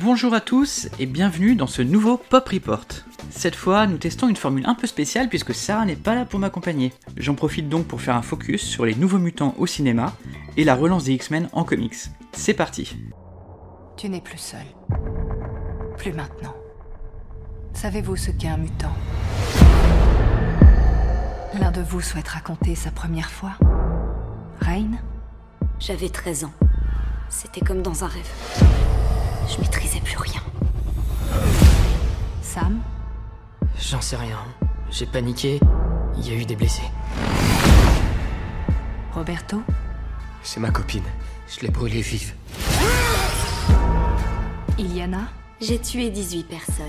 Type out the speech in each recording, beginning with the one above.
Bonjour à tous et bienvenue dans ce nouveau Pop Report. Cette fois, nous testons une formule un peu spéciale puisque Sarah n'est pas là pour m'accompagner. J'en profite donc pour faire un focus sur les nouveaux mutants au cinéma et la relance des X-Men en comics. C'est parti. Tu n'es plus seul. Plus maintenant. Savez-vous ce qu'est un mutant? L'un de vous souhaite raconter sa première fois? Rain J'avais 13 ans. C'était comme dans un rêve. Je maîtrisais plus rien. Sam? J'en sais rien. J'ai paniqué. Il y a eu des blessés. Roberto? C'est ma copine. Je l'ai brûlée vive. Iliana? J'ai tué 18 personnes.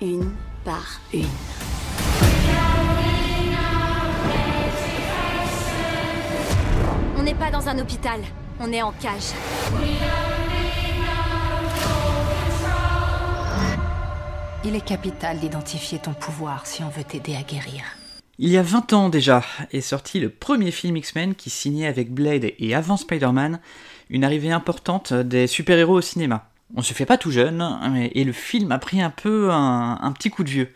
Une par une. On n'est pas dans un hôpital. On est en cage. Il est capital d'identifier ton pouvoir si on veut t'aider à guérir. Il y a 20 ans déjà est sorti le premier film X-Men qui signait avec Blade et avant Spider-Man une arrivée importante des super-héros au cinéma. On se fait pas tout jeune, et le film a pris un peu un, petit coup de vieux.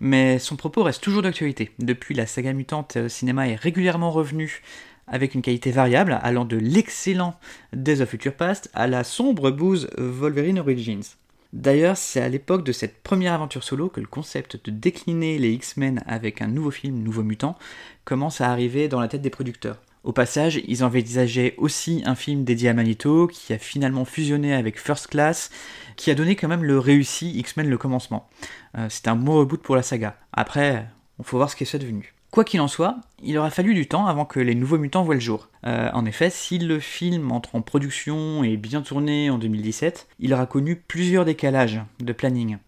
Mais son propos reste toujours d'actualité. Depuis, la saga mutante au cinéma est régulièrement revenue avec une qualité variable, allant de l'excellent Days of Future Past à la sombre bouse Wolverine Origins. D'ailleurs, c'est à l'époque de cette première aventure solo que le concept de décliner les X-Men avec un nouveau film, Nouveau Mutant, commence à arriver dans la tête des producteurs. Au passage, ils envisageaient aussi un film dédié à Magneto, qui a finalement fusionné avec First Class, qui a donné quand même le réussi X-Men le commencement. Euh, c'est un bon reboot pour la saga. Après, on faut voir ce qu'est ça devenu. Quoi qu'il en soit, il aura fallu du temps avant que les nouveaux mutants voient le jour. Euh, en effet, si le film entre en production et bien tourné en 2017, il aura connu plusieurs décalages de planning.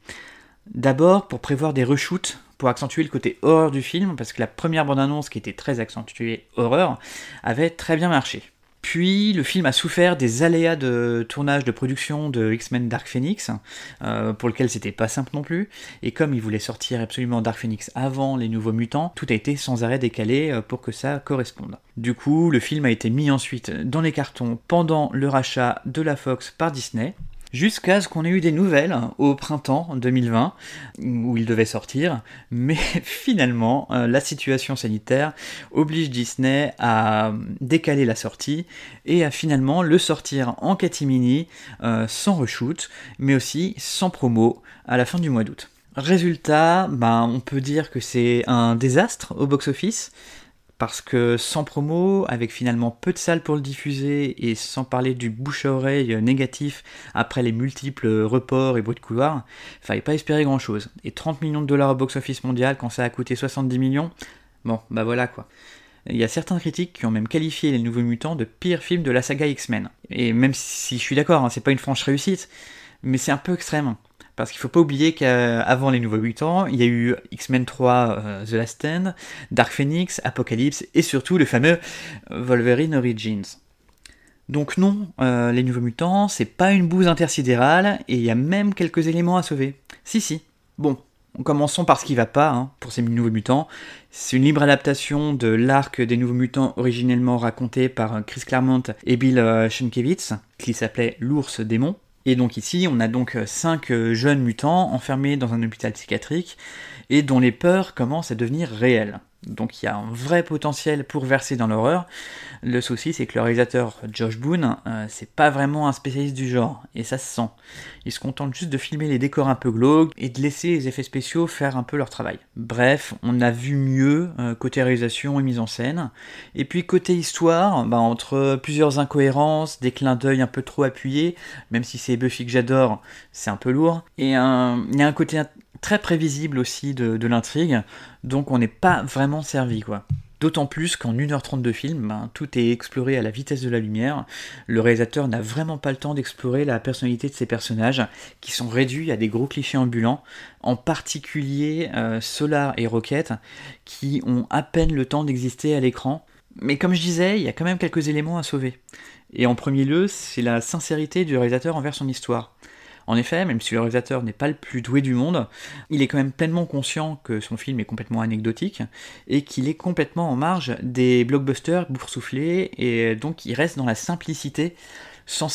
D'abord pour prévoir des reshoots pour accentuer le côté horreur du film, parce que la première bande-annonce qui était très accentuée horreur avait très bien marché. Puis le film a souffert des aléas de tournage de production de X-Men Dark Phoenix, euh, pour lequel c'était pas simple non plus. Et comme il voulait sortir absolument Dark Phoenix avant les nouveaux mutants, tout a été sans arrêt décalé euh, pour que ça corresponde. Du coup, le film a été mis ensuite dans les cartons pendant le rachat de la Fox par Disney, jusqu'à ce qu'on ait eu des nouvelles au printemps 2020 où il devait sortir, mais finalement euh, la situation sanitaire oblige Disney à décaler la sortie et à finalement le sortir en catimini euh, sans reshoot, mais aussi sans promo à la fin du mois d'août. Résultat, ben, on peut dire que c'est un désastre au box-office parce que sans promo, avec finalement peu de salles pour le diffuser et sans parler du bouche à oreille négatif après les multiples reports et bruits de couloir, fallait pas espérer grand chose. Et 30 millions de dollars au box-office mondial quand ça a coûté 70 millions, bon, bah voilà quoi. Il y a certains critiques qui ont même qualifié Les Nouveaux Mutants de pire film de la saga X-Men. Et même si je suis d'accord, hein, c'est pas une franche réussite, mais c'est un peu extrême. Parce qu'il faut pas oublier qu'avant les nouveaux 8 ans, il y a eu X-Men 3 euh, The Last Stand, Dark Phoenix, Apocalypse et surtout le fameux Wolverine Origins. Donc non, euh, les nouveaux mutants, c'est pas une bouse intersidérale et il y a même quelques éléments à sauver. Si si. Bon, commençons par ce qui va pas hein, pour ces nouveaux mutants. C'est une libre adaptation de l'arc des nouveaux mutants originellement raconté par Chris Claremont et Bill euh, Sienkiewicz, qui s'appelait L'ours démon. Et donc ici, on a donc cinq jeunes mutants enfermés dans un hôpital psychiatrique et dont les peurs commencent à devenir réelles. Donc il y a un vrai potentiel pour verser dans l'horreur. Le souci, c'est que le réalisateur Josh Boone, euh, c'est pas vraiment un spécialiste du genre, et ça se sent. Il se contente juste de filmer les décors un peu glauques et de laisser les effets spéciaux faire un peu leur travail. Bref, on a vu mieux euh, côté réalisation et mise en scène. Et puis côté histoire, bah, entre plusieurs incohérences, des clins d'œil un peu trop appuyés, même si c'est Buffy que j'adore, c'est un peu lourd. Et il y a un côté très prévisible aussi de, l'intrigue, donc on n'est pas vraiment servi quoi. D'autant plus qu'en 1h30 de film, ben, tout est exploré à la vitesse de la lumière. Le réalisateur n'a vraiment pas le temps d'explorer la personnalité de ses personnages, qui sont réduits à des gros clichés ambulants, en particulier euh, Solar et Rocket, qui ont à peine le temps d'exister à l'écran. Mais comme je disais, il y a quand même quelques éléments à sauver. Et en premier lieu, c'est la sincérité du réalisateur envers son histoire. En effet, même si le réalisateur n'est pas le plus doué du monde, il est quand même pleinement conscient que son film est complètement anecdotique et qu'il est complètement en marge des blockbusters boursouflés et donc il reste dans la simplicité sans,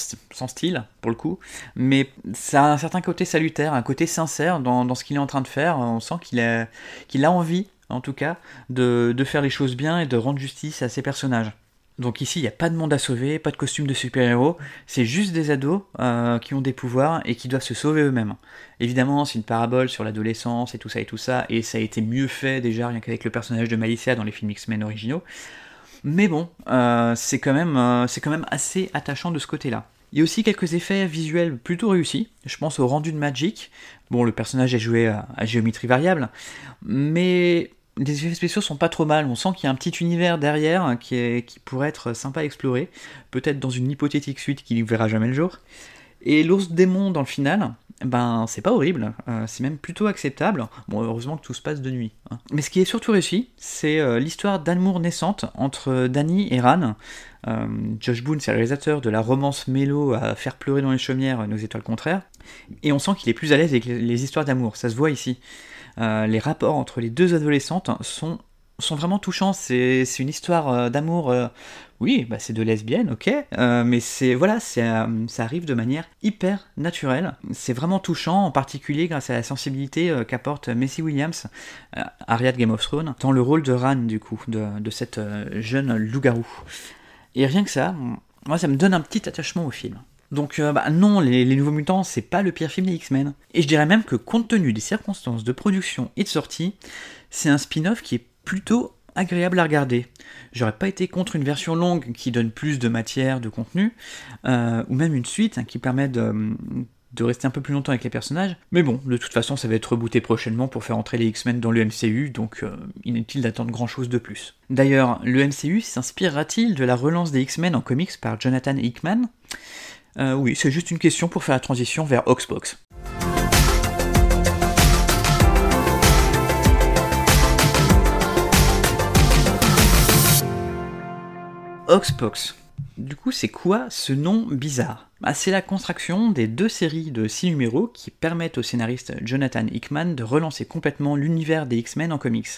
style pour le coup, mais ça a un certain côté salutaire, un côté sincère dans, ce qu'il est en train de faire. On sent qu'il a, envie, en tout cas, de faire les choses bien et de rendre justice à ses personnages. Donc ici, il n'y a pas de monde à sauver, pas de costume de super-héros, c'est juste des ados euh, qui ont des pouvoirs et qui doivent se sauver eux-mêmes. Évidemment, c'est une parabole sur l'adolescence et tout ça et tout ça, et ça a été mieux fait déjà rien qu'avec le personnage de Malicia dans les films X-Men originaux. Mais bon, euh, c'est quand, même, euh, c'est quand même assez attachant de ce côté-là. Il y a aussi quelques effets visuels plutôt réussis. Je pense au rendu de Magic. Bon, le personnage est joué à géométrie variable, mais les effets spéciaux sont pas trop mal. On sent qu'il y a un petit univers derrière qui, pourrait être sympa à explorer. Peut-être dans une hypothétique suite qui ne verra jamais le jour. Et l'ours démon dans le final, ben c'est pas horrible, euh, c'est même plutôt acceptable. Bon, heureusement que tout se passe de nuit. Hein. Mais ce qui est surtout réussi, c'est euh, l'histoire d'amour naissante entre Danny et Ran. Euh, Josh Boone, c'est le réalisateur de la romance mélo à faire pleurer dans les chaumières, nos étoiles contraires. Et on sent qu'il est plus à l'aise avec les histoires d'amour, ça se voit ici. Euh, les rapports entre les deux adolescentes sont, sont vraiment touchants. C'est une histoire euh, d'amour. Euh, oui, bah c'est de lesbienne, ok, mais c'est voilà, ça arrive de manière hyper naturelle. C'est vraiment touchant, en particulier grâce à la sensibilité qu'apporte Messi Williams, Aria de Game of Thrones, dans le rôle de Ran du coup, de, de cette jeune loup-garou. Et rien que ça, moi ça me donne un petit attachement au film. Donc euh, bah, non, les, Nouveaux Mutants, c'est pas le pire film des X-Men. Et je dirais même que compte tenu des circonstances de production et de sortie, c'est un spin-off qui est plutôt agréable à regarder. J'aurais pas été contre une version longue qui donne plus de matière, de contenu, euh, ou même une suite hein, qui permet de, rester un peu plus longtemps avec les personnages. Mais bon, de toute façon, ça va être rebooté prochainement pour faire entrer les X-Men dans le MCU, donc euh, inutile d'attendre grand chose de plus. D'ailleurs, le MCU s'inspirera-t-il de la relance des X-Men en comics par Jonathan Hickman? Euh, oui, c'est juste une question pour faire la transition vers Oxbox. Oxbox. Du coup, c'est quoi ce nom bizarre? Bah, C'est la contraction des deux séries de 6 numéros qui permettent au scénariste Jonathan Hickman de relancer complètement l'univers des X-Men en comics.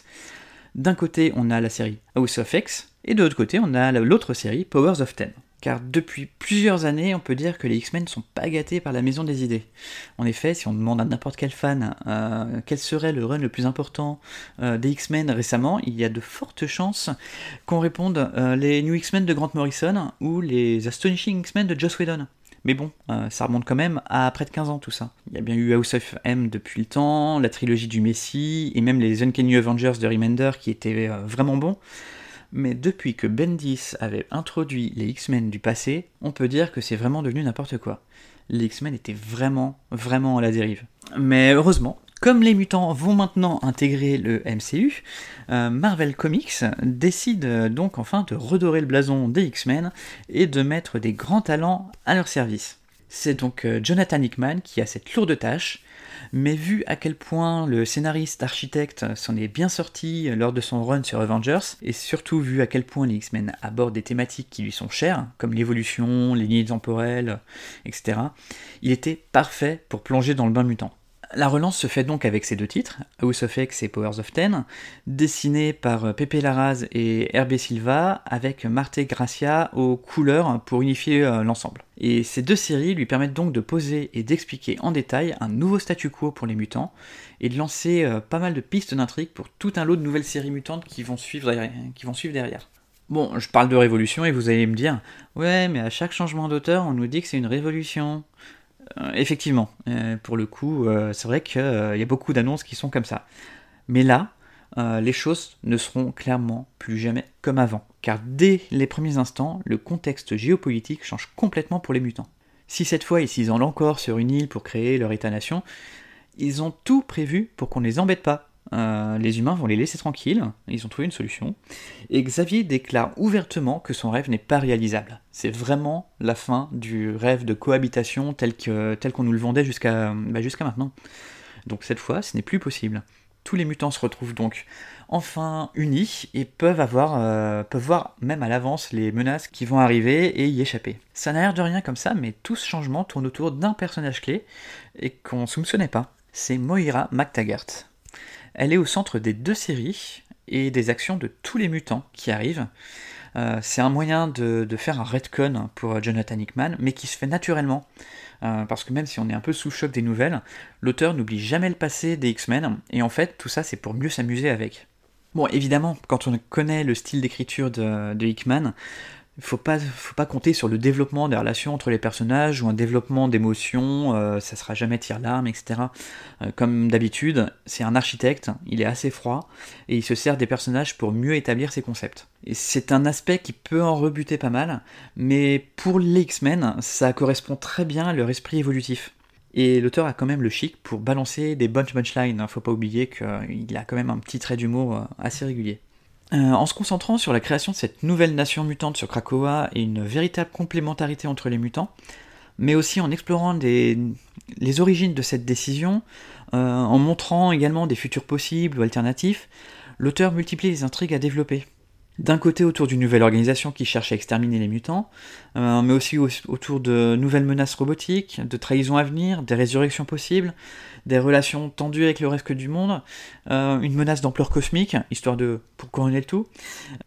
D'un côté, on a la série House of X, et de l'autre côté, on a l'autre série Powers of Ten car depuis plusieurs années, on peut dire que les X-Men ne sont pas gâtés par la maison des idées. En effet, si on demande à n'importe quel fan euh, quel serait le run le plus important euh, des X-Men récemment, il y a de fortes chances qu'on réponde euh, les New X-Men de Grant Morrison ou les Astonishing X-Men de Joss Whedon. Mais bon, ça remonte quand même à près de 15 ans tout ça. Il y a bien eu House of M depuis le temps, la trilogie du Messi, et même les Uncanny Avengers de Remender qui étaient vraiment bons mais depuis que Bendis avait introduit les X-Men du passé, on peut dire que c'est vraiment devenu n'importe quoi. Les X-Men étaient vraiment, vraiment à la dérive. Mais heureusement, comme les mutants vont maintenant intégrer le MCU, euh, Marvel Comics décide donc enfin de redorer le blason des X-Men et de mettre des grands talents à leur service. C'est donc euh, Jonathan Hickman qui a cette lourde tâche, mais vu à quel point le scénariste architecte s'en est bien sorti lors de son run sur Avengers, et surtout vu à quel point les X-Men abordent des thématiques qui lui sont chères, comme l'évolution, les lignes temporelles, etc., il était parfait pour plonger dans le bain mutant. La relance se fait donc avec ces deux titres, House of X et Powers of Ten, dessinés par Pepe Larraz et Hervé Silva, avec Marte Gracia aux couleurs pour unifier euh, l'ensemble. Et ces deux séries lui permettent donc de poser et d'expliquer en détail un nouveau statu quo pour les mutants, et de lancer euh, pas mal de pistes d'intrigue pour tout un lot de nouvelles séries mutantes. Qui vont suivre derrière. Bon, je parle de révolution et vous allez me dire, ouais, mais à chaque changement d'auteur, on nous dit que c'est une révolution. Euh, effectivement, euh, pour le coup, euh, c'est vrai qu'il y a beaucoup d'annonces qui sont comme ça. Mais là, les choses ne seront clairement plus jamais comme avant. Car dès les premiers instants, le contexte géopolitique change complètement pour les mutants. Si cette fois ils s'isolent encore sur une île pour créer leur état-nation, ils ont tout prévu pour qu'on ne les embête pas. Euh, les humains vont les laisser tranquilles, ils ont trouvé une solution. Et Xavier déclare ouvertement que son rêve n'est pas réalisable. C'est vraiment la fin du rêve de cohabitation tel qu'on nous le vendait jusqu'à bah, jusqu'à maintenant. Donc cette fois, ce n'est plus possible. Tous les mutants se retrouvent donc enfin unis et peuvent, avoir, euh, peuvent voir même à l'avance les menaces qui vont arriver et y échapper. Ça n'a l'air de rien comme ça, mais tout ce changement tourne autour d'un personnage clé et qu'on ne soupçonnait pas. C'est Moira McTaggart. Elle est au centre des deux séries et des actions de tous les mutants qui arrivent. Euh, c'est un moyen de, faire un retcon pour Jonathan Hickman, mais qui se fait naturellement. Euh, parce que même si on est un peu sous choc des nouvelles, l'auteur n'oublie jamais le passé des X-Men, et en fait, tout ça, c'est pour mieux s'amuser avec. Bon, évidemment, quand on connaît le style d'écriture de, Hickman, faut pas, faut pas compter sur le développement des relations entre les personnages ou un développement d'émotions, euh, ça sera jamais tire-larme, etc. Euh, comme d'habitude, c'est un architecte, il est assez froid, et il se sert des personnages pour mieux établir ses concepts. C'est un aspect qui peut en rebuter pas mal, mais pour les X-Men, ça correspond très bien à leur esprit évolutif. Et l'auteur a quand même le chic pour balancer des bunch punchlines, faut pas oublier qu'il a quand même un petit trait d'humour euh, assez régulier. Euh, en se concentrant sur la création de cette nouvelle nation mutante sur Krakoa et une véritable complémentarité entre les mutants, mais aussi en explorant les origines de cette décision, euh, en montrant également des futurs possibles ou alternatifs, l'auteur multiplie les intrigues à développer d'un côté autour d'une nouvelle organisation qui cherche à exterminer les mutants, euh, mais aussi autour de nouvelles menaces robotiques, de trahisons à venir, des résurrections possibles, des relations tendues avec le reste du monde, euh, une menace d'ampleur cosmique, histoire de pour couronner le tout.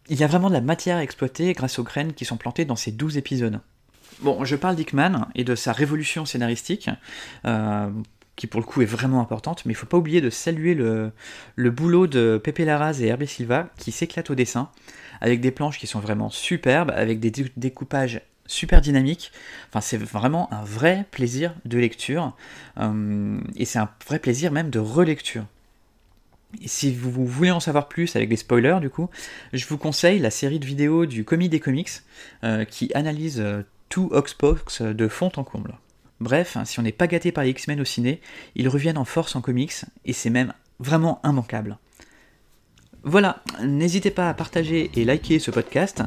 Il y a vraiment de la matière à exploiter grâce aux graines qui sont plantées dans ces 12 épisodes. Bon, je parle d'Hickman et de sa révolution scénaristique, euh, qui pour le coup est vraiment importante, mais il ne faut pas oublier de saluer le, boulot de Pepe Larraz et Herbie Silva, qui s'éclatent au dessin avec des planches qui sont vraiment superbes, avec des découpages super dynamiques. Enfin, c'est vraiment un vrai plaisir de lecture, euh, et c'est un vrai plaisir même de relecture. Si vous voulez en savoir plus avec des spoilers, du coup, je vous conseille la série de vidéos du Comi des Comics euh, qui analyse euh, tout Oxbox de fond en comble. Bref, si on n'est pas gâté par les X-Men au ciné, ils reviennent en force en comics et c'est même vraiment immanquable. Voilà, n'hésitez pas à partager et liker ce podcast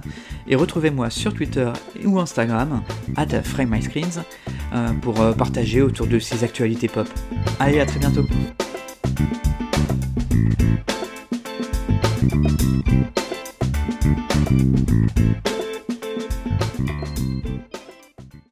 et retrouvez-moi sur Twitter ou Instagram, at FrameMyScreens, euh, pour euh, partager autour de ces actualités pop. Allez, à très bientôt